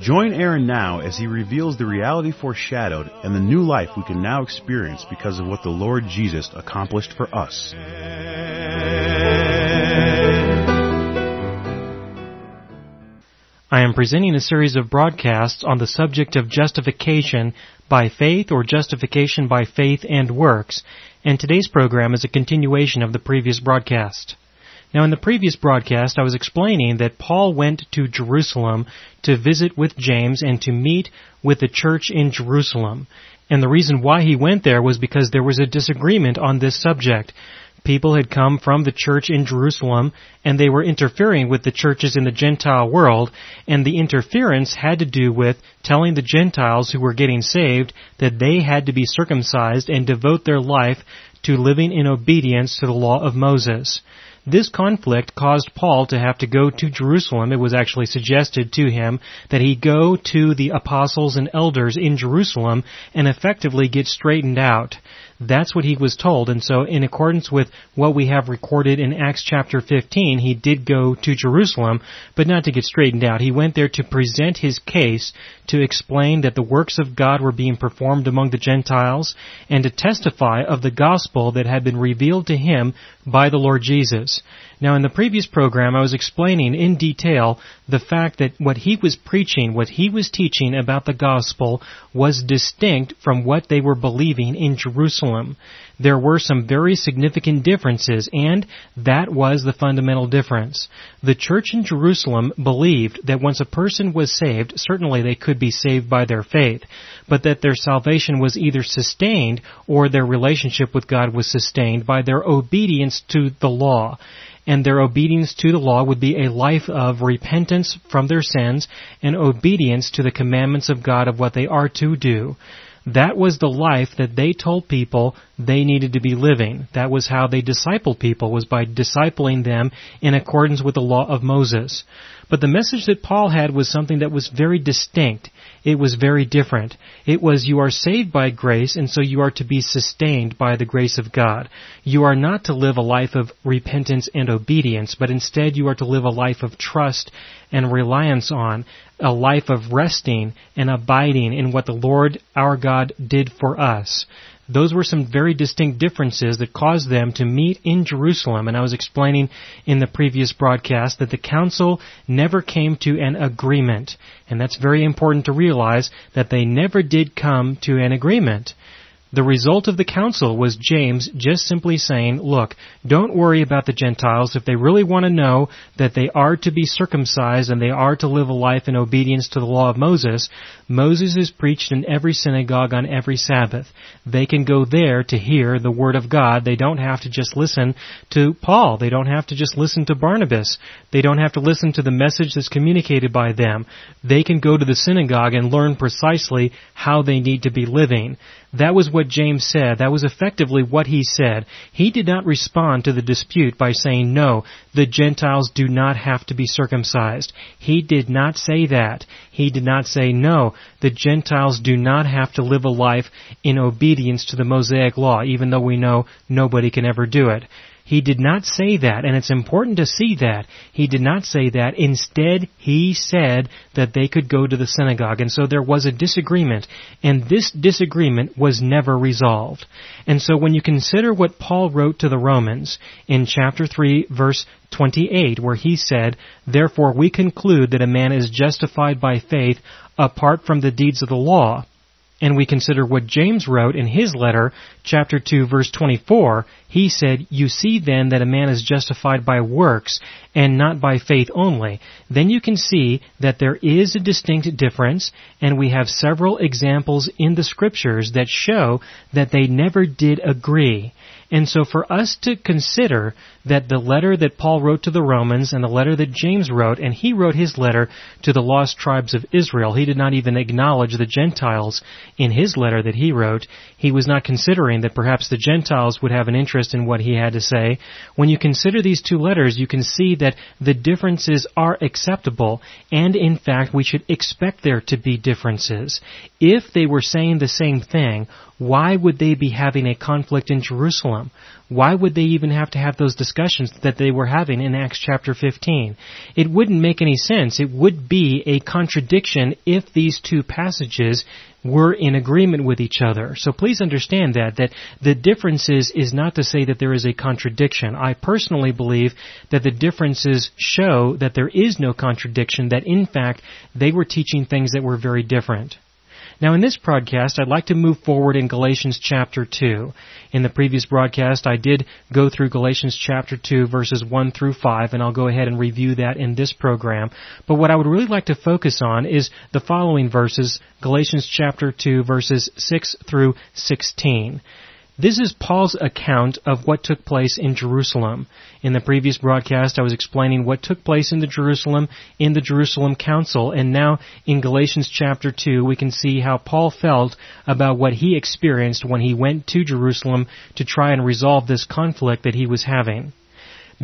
Join Aaron now as he reveals the reality foreshadowed and the new life we can now experience because of what the Lord Jesus accomplished for us. I am presenting a series of broadcasts on the subject of justification by faith or justification by faith and works, and today's program is a continuation of the previous broadcast. Now in the previous broadcast I was explaining that Paul went to Jerusalem to visit with James and to meet with the church in Jerusalem. And the reason why he went there was because there was a disagreement on this subject. People had come from the church in Jerusalem and they were interfering with the churches in the Gentile world and the interference had to do with telling the Gentiles who were getting saved that they had to be circumcised and devote their life to living in obedience to the law of Moses. This conflict caused Paul to have to go to Jerusalem. It was actually suggested to him that he go to the apostles and elders in Jerusalem and effectively get straightened out. That's what he was told, and so in accordance with what we have recorded in Acts chapter 15, he did go to Jerusalem, but not to get straightened out. He went there to present his case, to explain that the works of God were being performed among the Gentiles, and to testify of the gospel that had been revealed to him by the Lord Jesus. Now in the previous program I was explaining in detail the fact that what he was preaching, what he was teaching about the gospel was distinct from what they were believing in Jerusalem. There were some very significant differences and that was the fundamental difference. The church in Jerusalem believed that once a person was saved, certainly they could be saved by their faith, but that their salvation was either sustained or their relationship with God was sustained by their obedience to the law and their obedience to the law would be a life of repentance from their sins and obedience to the commandments of God of what they are to do. That was the life that they told people they needed to be living. That was how they discipled people, was by discipling them in accordance with the law of Moses. But the message that Paul had was something that was very distinct. It was very different. It was you are saved by grace and so you are to be sustained by the grace of God. You are not to live a life of repentance and obedience, but instead you are to live a life of trust and reliance on, a life of resting and abiding in what the Lord our God did for us. Those were some very distinct differences that caused them to meet in Jerusalem, and I was explaining in the previous broadcast that the council never came to an agreement. And that's very important to realize that they never did come to an agreement. The result of the council was James just simply saying, look, don't worry about the Gentiles. If they really want to know that they are to be circumcised and they are to live a life in obedience to the law of Moses, Moses is preached in every synagogue on every Sabbath. They can go there to hear the Word of God. They don't have to just listen to Paul. They don't have to just listen to Barnabas. They don't have to listen to the message that's communicated by them. They can go to the synagogue and learn precisely how they need to be living. That was what James said. That was effectively what he said. He did not respond to the dispute by saying, no, the Gentiles do not have to be circumcised. He did not say that. He did not say, no, the Gentiles do not have to live a life in obedience to the Mosaic law, even though we know nobody can ever do it. He did not say that, and it's important to see that. He did not say that. Instead, he said that they could go to the synagogue, and so there was a disagreement, and this disagreement was never resolved. And so when you consider what Paul wrote to the Romans in chapter 3 verse 28, where he said, Therefore we conclude that a man is justified by faith apart from the deeds of the law, and we consider what James wrote in his letter, chapter 2, verse 24, he said, You see then that a man is justified by works, and not by faith only. Then you can see that there is a distinct difference, and we have several examples in the scriptures that show that they never did agree. And so for us to consider that the letter that Paul wrote to the Romans and the letter that James wrote, and he wrote his letter to the lost tribes of Israel, he did not even acknowledge the Gentiles in his letter that he wrote. He was not considering that perhaps the Gentiles would have an interest in what he had to say. When you consider these two letters, you can see that the differences are acceptable, and in fact we should expect there to be differences. If they were saying the same thing, why would they be having a conflict in Jerusalem? Why would they even have to have those discussions that they were having in Acts chapter 15? It wouldn't make any sense. It would be a contradiction if these two passages were in agreement with each other. So please understand that, that the differences is not to say that there is a contradiction. I personally believe that the differences show that there is no contradiction, that in fact they were teaching things that were very different. Now in this broadcast, I'd like to move forward in Galatians chapter 2. In the previous broadcast, I did go through Galatians chapter 2 verses 1 through 5, and I'll go ahead and review that in this program. But what I would really like to focus on is the following verses, Galatians chapter 2 verses 6 through 16. This is Paul's account of what took place in Jerusalem. In the previous broadcast, I was explaining what took place in the Jerusalem, in the Jerusalem Council, and now in Galatians chapter 2, we can see how Paul felt about what he experienced when he went to Jerusalem to try and resolve this conflict that he was having.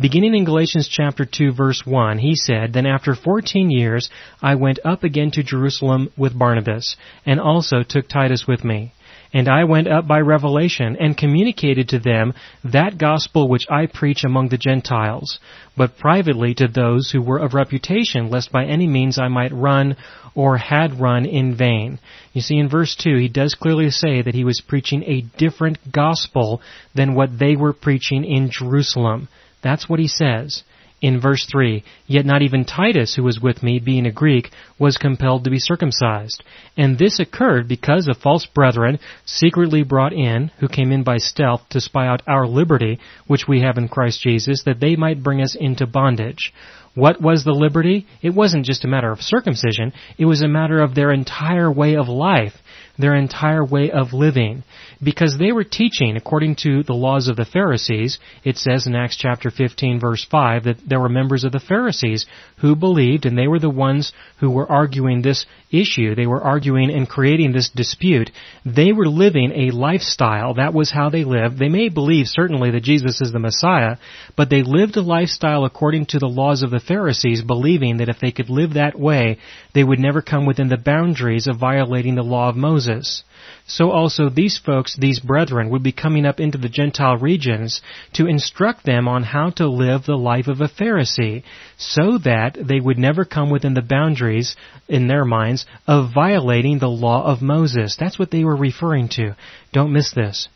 Beginning in Galatians chapter 2 verse 1, he said, Then after fourteen years I went up again to Jerusalem with Barnabas, and also took Titus with me. And I went up by revelation and communicated to them that gospel which I preach among the Gentiles, but privately to those who were of reputation, lest by any means I might run or had run in vain. You see, in verse 2, he does clearly say that he was preaching a different gospel than what they were preaching in Jerusalem. That's what he says in verse 3, Yet not even Titus, who was with me, being a Greek, was compelled to be circumcised. And this occurred because of false brethren, secretly brought in, who came in by stealth to spy out our liberty, which we have in Christ Jesus, that they might bring us into bondage. What was the liberty? It wasn't just a matter of circumcision, it was a matter of their entire way of life their entire way of living. Because they were teaching, according to the laws of the Pharisees, it says in Acts chapter 15 verse 5 that there were members of the Pharisees who believed and they were the ones who were arguing this issue. They were arguing and creating this dispute. They were living a lifestyle. That was how they lived. They may believe certainly that Jesus is the Messiah, but they lived a lifestyle according to the laws of the Pharisees, believing that if they could live that way, they would never come within the boundaries of violating the law of Moses. Moses. So also these folks, these brethren, would be coming up into the Gentile regions to instruct them on how to live the life of a Pharisee, so that they would never come within the boundaries, in their minds, of violating the law of Moses. That's what they were referring to. Don't miss this.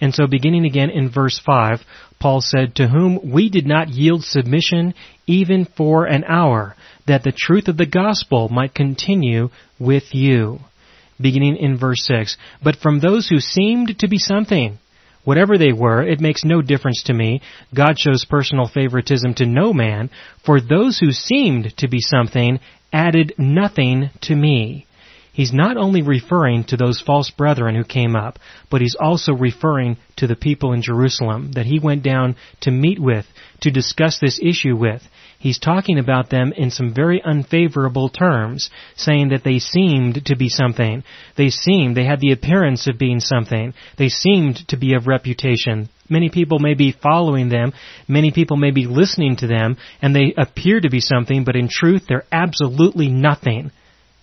And so beginning again in verse 5, Paul said, To whom we did not yield submission even for an hour, that the truth of the gospel might continue with you beginning in verse 6. But from those who seemed to be something, whatever they were, it makes no difference to me. God shows personal favoritism to no man, for those who seemed to be something added nothing to me. He's not only referring to those false brethren who came up, but he's also referring to the people in Jerusalem that he went down to meet with, to discuss this issue with he's talking about them in some very unfavorable terms, saying that they seemed to be something. They seemed, they had the appearance of being something. They seemed to be of reputation. Many people may be following them, many people may be listening to them, and they appear to be something, but in truth they're absolutely nothing.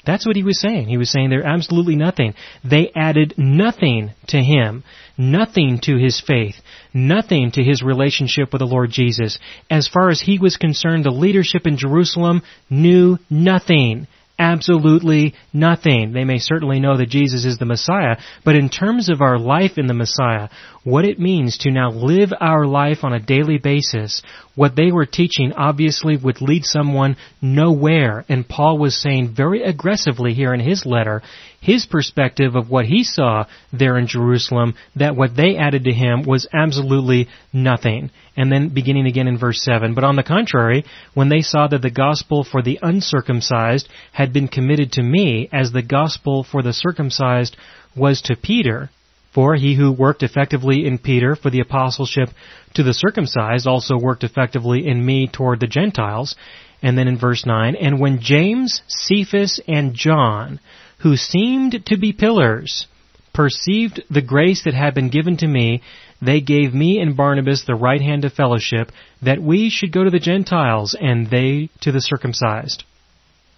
That's what he was saying. He was saying they're absolutely nothing. They added nothing to him, nothing to his faith, nothing to his relationship with the Lord Jesus. As far as he was concerned, the leadership in Jerusalem knew nothing absolutely nothing. They may certainly know that Jesus is the Messiah, but in terms of our life in the Messiah, what it means to now live our life on a daily basis, what they were teaching obviously would lead someone nowhere. And Paul was saying very aggressively here in his letter, his perspective of what he saw there in Jerusalem, that what they added to him was absolutely nothing. And then beginning again in verse 7, but on the contrary, when they saw that the gospel for the uncircumcised had been committed to me as the gospel for the circumcised was to Peter, For he who worked effectively in Peter for the apostleship to the circumcised also worked effectively in me toward the Gentiles. And then in verse 9, and when James, Cephas, and John, who seemed to be pillars, perceived the grace that had been given to me, they gave me and Barnabas the right hand of fellowship, that we should go to the Gentiles, and they to the circumcised.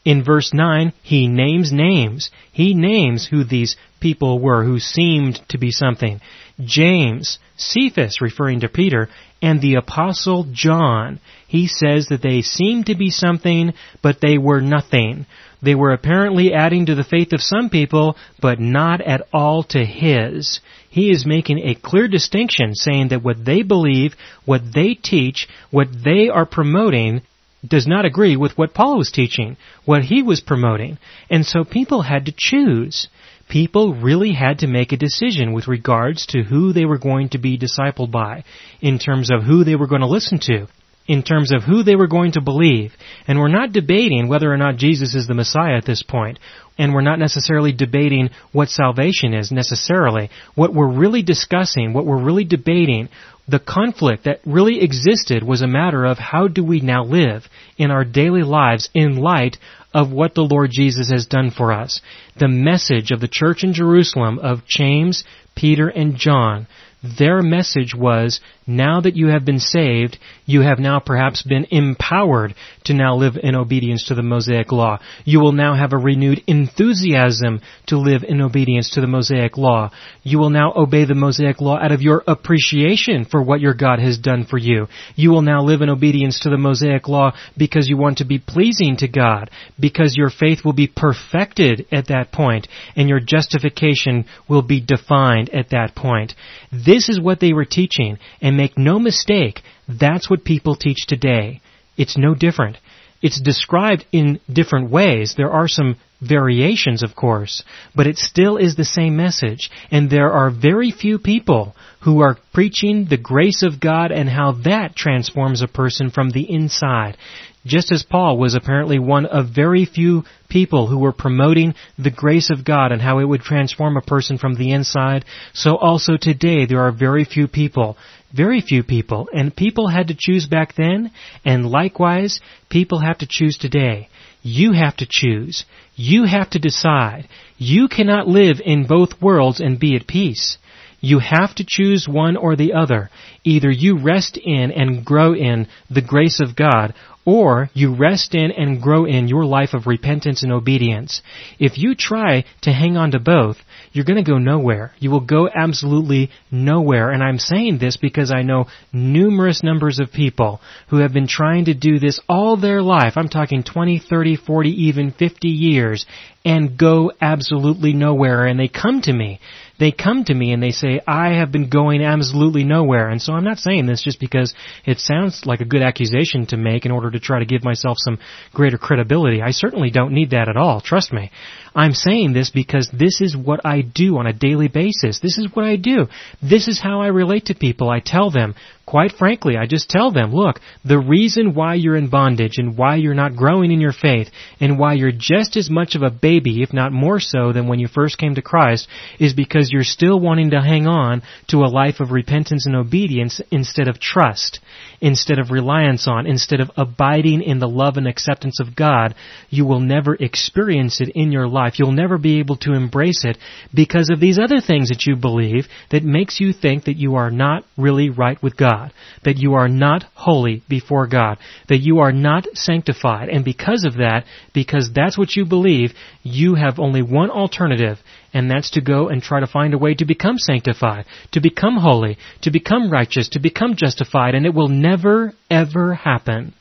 In verse 9, he names names. He names who these people were who seemed to be something. James, Cephas, referring to Peter, and the apostle John. He says that they seemed to be something, but they were nothing. They were apparently adding to the faith of some people, but not at all to his. He is making a clear distinction saying that what they believe, what they teach, what they are promoting does not agree with what Paul was teaching, what he was promoting. And so people had to choose. People really had to make a decision with regards to who they were going to be discipled by, in terms of who they were going to listen to, in terms of who they were going to believe. And we're not debating whether or not Jesus is the Messiah at this point. And we're not necessarily debating what salvation is necessarily. What we're really discussing, what we're really debating, the conflict that really existed was a matter of how do we now live in our daily lives in light of what the Lord Jesus has done for us. The message of the church in Jerusalem of James, Peter, and John their message was, now that you have been saved, you have now perhaps been empowered to now live in obedience to the Mosaic Law. You will now have a renewed enthusiasm to live in obedience to the Mosaic Law. You will now obey the Mosaic Law out of your appreciation for what your God has done for you. You will now live in obedience to the Mosaic Law because you want to be pleasing to God, because your faith will be perfected at that point, and your justification will be defined at that point. This is what they were teaching, and make no mistake, that's what people teach today. It's no different. It's described in different ways. There are some variations, of course, but it still is the same message. And there are very few people who are preaching the grace of God and how that transforms a person from the inside. Just as Paul was apparently one of very few people who were promoting the grace of God and how it would transform a person from the inside, so also today there are very few people, very few people, and people had to choose back then, and likewise, people have to choose today. You have to choose. You have to decide. You cannot live in both worlds and be at peace. You have to choose one or the other. Either you rest in and grow in the grace of God, or you rest in and grow in your life of repentance and obedience. If you try to hang on to both, you're going to go nowhere. You will go absolutely nowhere. And I'm saying this because I know numerous numbers of people who have been trying to do this all their life. I'm talking 20, 30, 40, even 50 years and go absolutely nowhere. And they come to me they come to me and they say, I have been going absolutely nowhere. And so I'm not saying this just because it sounds like a good accusation to make in order to try to give myself some greater credibility. I certainly don't need that at all. Trust me. I'm saying this because this is what I do on a daily basis. This is what I do. This is how I relate to people. I tell them, quite frankly, I just tell them, look, the reason why you're in bondage and why you're not growing in your faith and why you're just as much of a baby, if not more so than when you first came to Christ, is because you're still wanting to hang on to a life of repentance and obedience instead of trust instead of reliance on, instead of abiding in the love and acceptance of God, you will never experience it in your life. You'll never be able to embrace it because of these other things that you believe that makes you think that you are not really right with God, that you are not holy before God, that you are not sanctified. And because of that, because that's what you believe, you have only one alternative, and that's to go and try to find a way to become sanctified, to become holy, to become righteous, to become justified, and it will never, ever happen.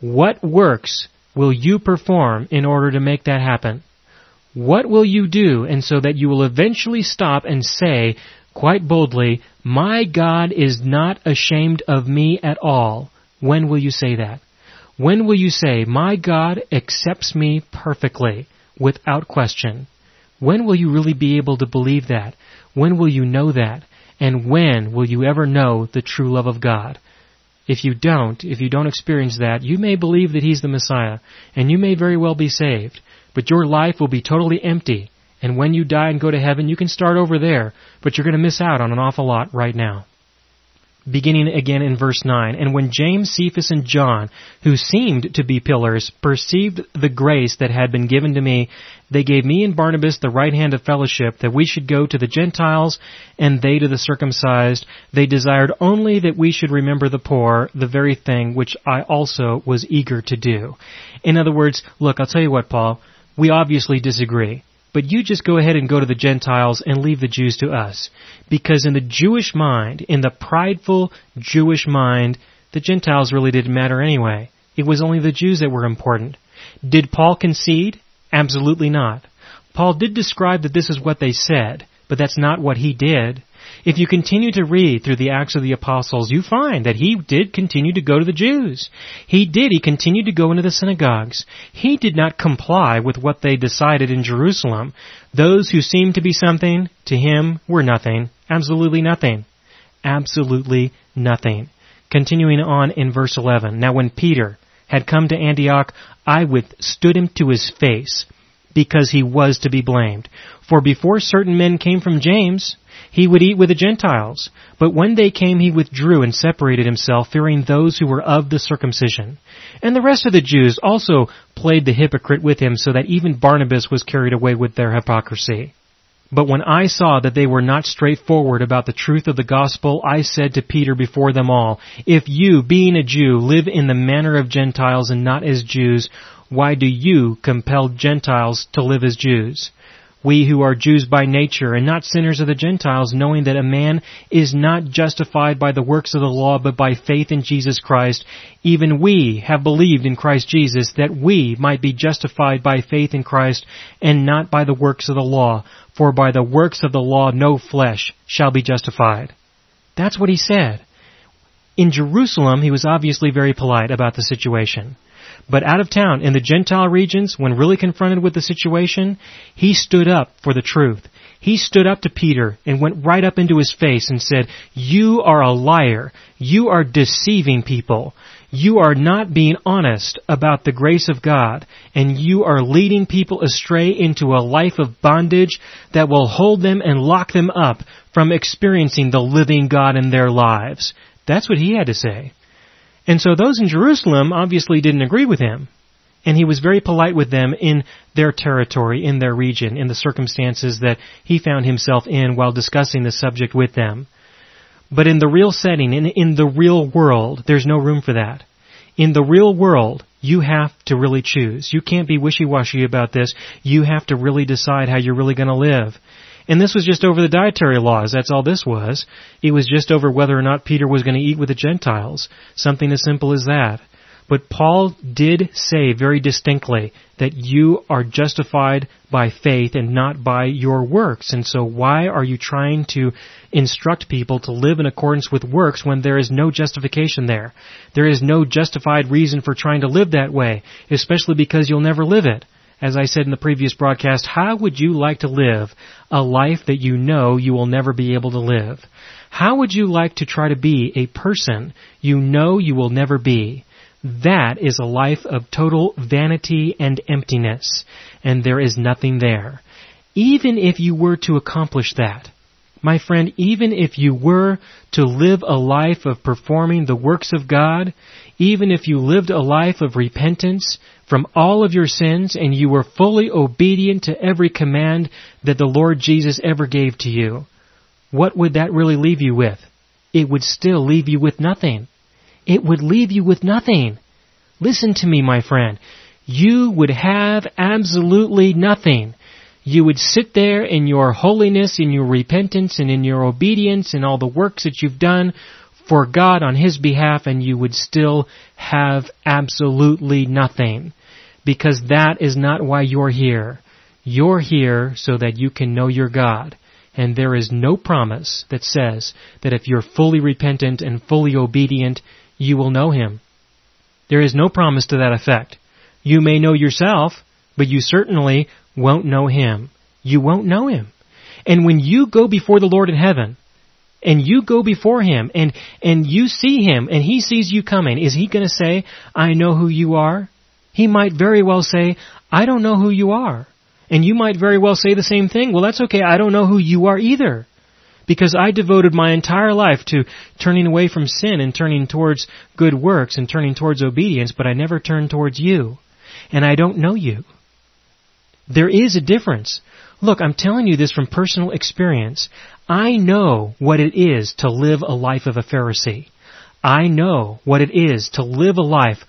What works will you perform in order to make that happen? What will you do and so that you will eventually stop and say, quite boldly, My God is not ashamed of me at all? When will you say that? When will you say, My God accepts me perfectly, without question? When will you really be able to believe that? When will you know that? And when will you ever know the true love of God? If you don't, if you don't experience that, you may believe that He's the Messiah, and you may very well be saved, but your life will be totally empty, And when you die and go to heaven, you can start over there, but you're going to miss out on an awful lot right now beginning again in verse 9. And when James, Cephas, and John, who seemed to be pillars, perceived the grace that had been given to me, they gave me and Barnabas the right hand of fellowship, that we should go to the Gentiles, and they to the circumcised. They desired only that we should remember the poor, the very thing which I also was eager to do. In other words, look, I'll tell you what, Paul, we obviously disagree. But you just go ahead and go to the Gentiles and leave the Jews to us. Because in the Jewish mind, in the prideful Jewish mind, the Gentiles really didn't matter anyway. It was only the Jews that were important. Did Paul concede? Absolutely not. Paul did describe that this is what they said, but that's not what he did. If you continue to read through the Acts of the Apostles, you find that he did continue to go to the Jews. He did. He continued to go into the synagogues. He did not comply with what they decided in Jerusalem. Those who seemed to be something, to him, were nothing. Absolutely nothing. Absolutely nothing. Continuing on in verse 11. Now when Peter had come to Antioch, I withstood him to his face, because he was to be blamed. For before certain men came from James, he would eat with the Gentiles. But when they came, he withdrew and separated himself, fearing those who were of the circumcision. And the rest of the Jews also played the hypocrite with him, so that even Barnabas was carried away with their hypocrisy. But when I saw that they were not straightforward about the truth of the gospel, I said to Peter before them all, If you, being a Jew, live in the manner of Gentiles and not as Jews, why do you compel Gentiles to live as Jews? We who are Jews by nature and not sinners of the Gentiles, knowing that a man is not justified by the works of the law, but by faith in Jesus Christ, even we have believed in Christ Jesus that we might be justified by faith in Christ and not by the works of the law, for by the works of the law no flesh shall be justified. That's what he said. In Jerusalem, he was obviously very polite about the situation. But out of town, in the Gentile regions, when really confronted with the situation, he stood up for the truth. He stood up to Peter and went right up into his face and said, You are a liar. You are deceiving people. You are not being honest about the grace of God, and you are leading people astray into a life of bondage that will hold them and lock them up from experiencing the living God in their lives. That's what he had to say. And so those in Jerusalem obviously didn't agree with him. And he was very polite with them in their territory, in their region, in the circumstances that he found himself in while discussing the subject with them. But in the real setting, in, in the real world, there's no room for that. In the real world, you have to really choose. You can't be wishy-washy about this. You have to really decide how you're really going to live. And this was just over the dietary laws. That's all this was. It was just over whether or not Peter was going to eat with the Gentiles. Something as simple as that. But Paul did say very distinctly that you are justified by faith and not by your works. And so why are you trying to instruct people to live in accordance with works when there is no justification there? There is no justified reason for trying to live that way, especially because you'll never live it as I said in the previous broadcast, how would you like to live a life that you know you will never be able to live? How would you like to try to be a person you know you will never be? That is a life of total vanity and emptiness, and there is nothing there. Even if you were to accomplish that, my friend, even if you were to live a life of performing the works of God, even if you lived a life of repentance from all of your sins and you were fully obedient to every command that the Lord Jesus ever gave to you, what would that really leave you with? It would still leave you with nothing. It would leave you with nothing. Listen to me, my friend. You would have absolutely nothing. You would sit there in your holiness, in your repentance, and in your obedience, and all the works that you've done for God on His behalf and you would still have absolutely nothing. Because that is not why you're here. You're here so that you can know your God. And there is no promise that says that if you're fully repentant and fully obedient, you will know Him. There is no promise to that effect. You may know yourself, but you certainly won't know Him. You won't know Him. And when you go before the Lord in heaven, and you go before him and and you see him and he sees you coming is he to say i know who you are he might very well say i don't know who you are And you might very well say the same thing. Well, that's okay. I don't know who you are either. Because I devoted my entire life to turning away from sin and turning towards good works and turning towards obedience, but I never turned towards you. And I don't know you. There is a difference. Look, I'm telling you this from personal experience. I know what it is to live a life of a Pharisee. I know what it is to live a life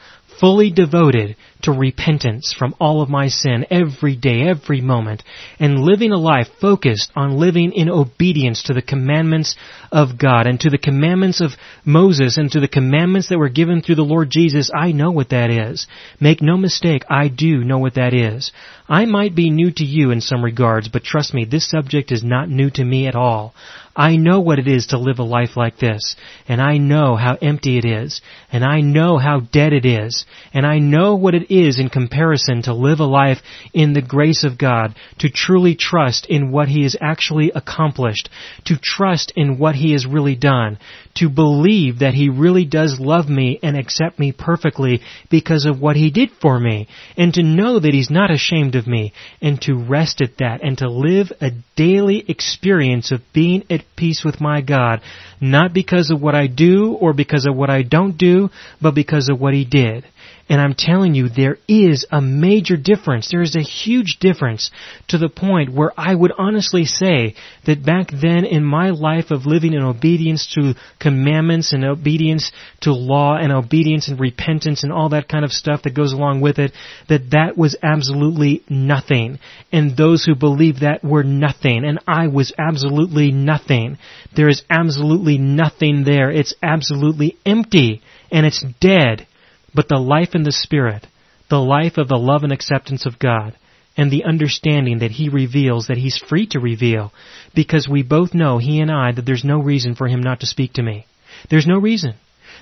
fully devoted to repentance from all of my sin every day, every moment, and living a life focused on living in obedience to the commandments of God and to the commandments of Moses and to the commandments that were given through the Lord Jesus, I know what that is. Make no mistake, I do know what that is. I might be new to you in some regards, but trust me, this subject is not new to me at all. I know what it is to live a life like this, and I know how empty it is, and I know how dead it is, and I know what it is in comparison to live a life in the grace of God, to truly trust in what He has actually accomplished, to trust in what He has really done, to believe that He really does love me and accept me perfectly because of what He did for me, and to know that He's not ashamed of me, and to rest at that, and to live a daily experience of being at peace with my God, not because of what I do or because of what I don't do, but because of what He did. And I'm telling you, there is a major difference. There is a huge difference to the point where I would honestly say that back then in my life of living in obedience to commandments and obedience to law and obedience and repentance and all that kind of stuff that goes along with it, that that was absolutely nothing. And those who believed that were nothing. And I was absolutely nothing. There is absolutely nothing there. It's absolutely empty. And it's dead but the life in the Spirit, the life of the love and acceptance of God, and the understanding that He reveals that He's free to reveal, because we both know, He and I, that there's no reason for Him not to speak to me. There's no reason.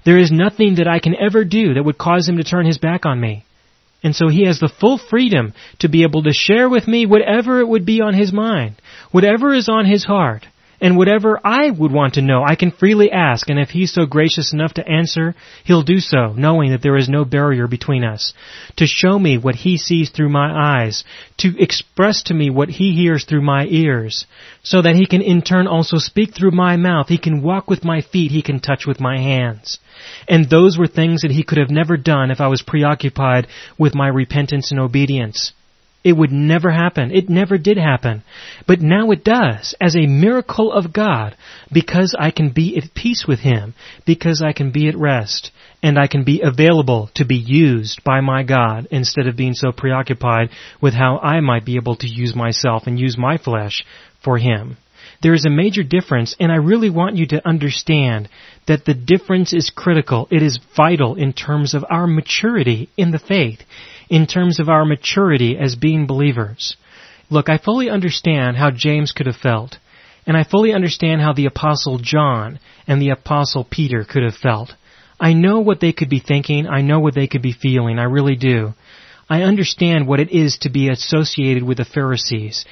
There is nothing that I can ever do that would cause Him to turn His back on me. And so He has the full freedom to be able to share with me whatever it would be on His mind, whatever is on His heart. And whatever I would want to know, I can freely ask, and if He's so gracious enough to answer, He'll do so, knowing that there is no barrier between us. To show me what He sees through my eyes, to express to me what He hears through my ears, so that He can in turn also speak through my mouth, He can walk with my feet, He can touch with my hands. And those were things that He could have never done if I was preoccupied with my repentance and obedience. It would never happen. It never did happen. But now it does, as a miracle of God, because I can be at peace with Him, because I can be at rest, and I can be available to be used by my God instead of being so preoccupied with how I might be able to use myself and use my flesh for Him. There is a major difference, and I really want you to understand that the difference is critical. It is vital in terms of our maturity in the faith in terms of our maturity as being believers. Look, I fully understand how James could have felt, and I fully understand how the Apostle John and the Apostle Peter could have felt. I know what they could be thinking, I know what they could be feeling, I really do. I understand what it is to be associated with the Pharisees,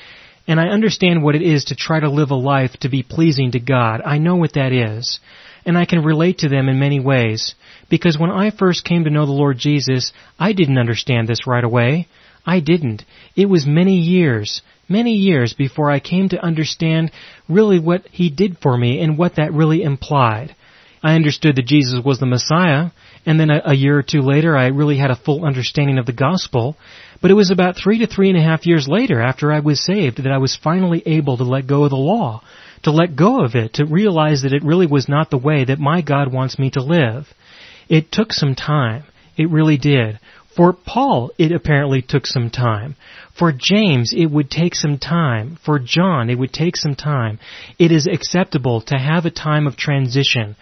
and I understand what it is to try to live a life to be pleasing to God. I know what that is. And I can relate to them in many ways. Because when I first came to know the Lord Jesus, I didn't understand this right away. I didn't. It was many years, many years before I came to understand really what He did for me and what that really implied. I understood that Jesus was the Messiah, and then a, a, year or two later I really had a full understanding of the gospel. But it was about three to three and a half years later, after I was saved, that I was finally able to let go of the law, to let go of it, to realize that it really was not the way that my God wants me to live. It took some time. It really did. For Paul, it apparently took some time. For James, it would take some time. For John, it would take some time. It is acceptable to have a time of transition.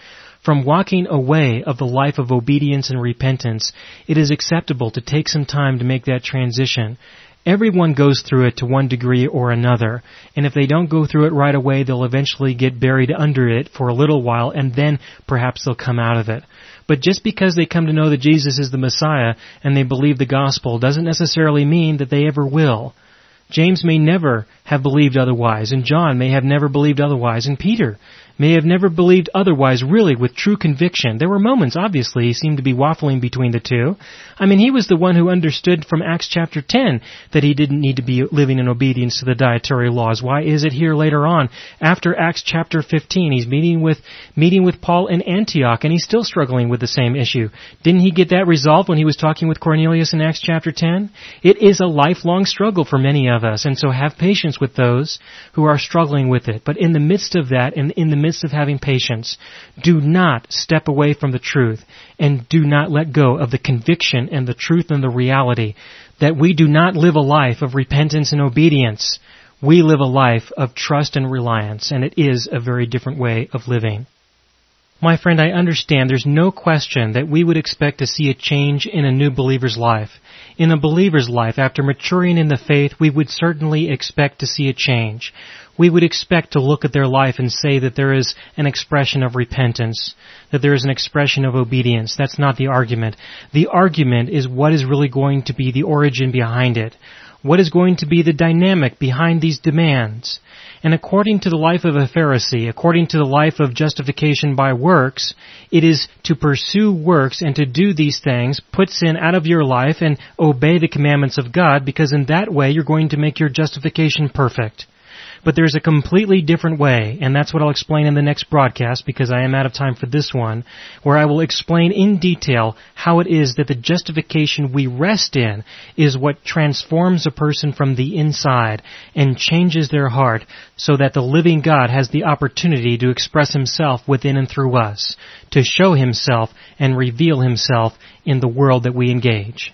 From walking away of the life of obedience and repentance, it is acceptable to take some time to make that transition. Everyone goes through it to one degree or another, and if they don't go through it right away, they'll eventually get buried under it for a little while, and then perhaps they'll come out of it. But just because they come to know that Jesus is the Messiah and they believe the gospel doesn't necessarily mean that they ever will. James may never have believed otherwise, and John may have never believed otherwise, and Peter may have never believed otherwise really with true conviction. There were moments, obviously, he seemed to be waffling between the two. I mean, he was the one who understood from Acts chapter 10 that he didn't need to be living in obedience to the dietary laws. Why is it here later on, after Acts chapter 15, he's meeting with, meeting with Paul in Antioch and he's still struggling with the same issue. Didn't he get that resolved when he was talking with Cornelius in Acts chapter 10? It is a lifelong struggle for many of us, and so have patience with those who are struggling with it. But in the midst of that, and in the midst of having patience, do not step away from the truth, and do not let go of the conviction and the truth and the reality that we do not live a life of repentance and obedience. We live a life of trust and reliance, and it is a very different way of living. My friend, I understand there's no question that we would expect to see a change in a new believer's life. In a believer's life, after maturing in the faith, we would certainly expect to see a change. We would expect to look at their life and say that there is an expression of repentance, that there is an expression of obedience. That's not the argument. The argument is what is really going to be the origin behind it. What is going to be the dynamic behind these demands? And according to the life of a Pharisee, according to the life of justification by works, it is to pursue works and to do these things, put sin out of your life and obey the commandments of God, because in that way you're going to make your justification perfect. But there's a completely different way, and that's what I'll explain in the next broadcast because I am out of time for this one, where I will explain in detail how it is that the justification we rest in is what transforms a person from the inside and changes their heart so that the living God has the opportunity to express himself within and through us, to show himself and reveal himself in the world that we engage.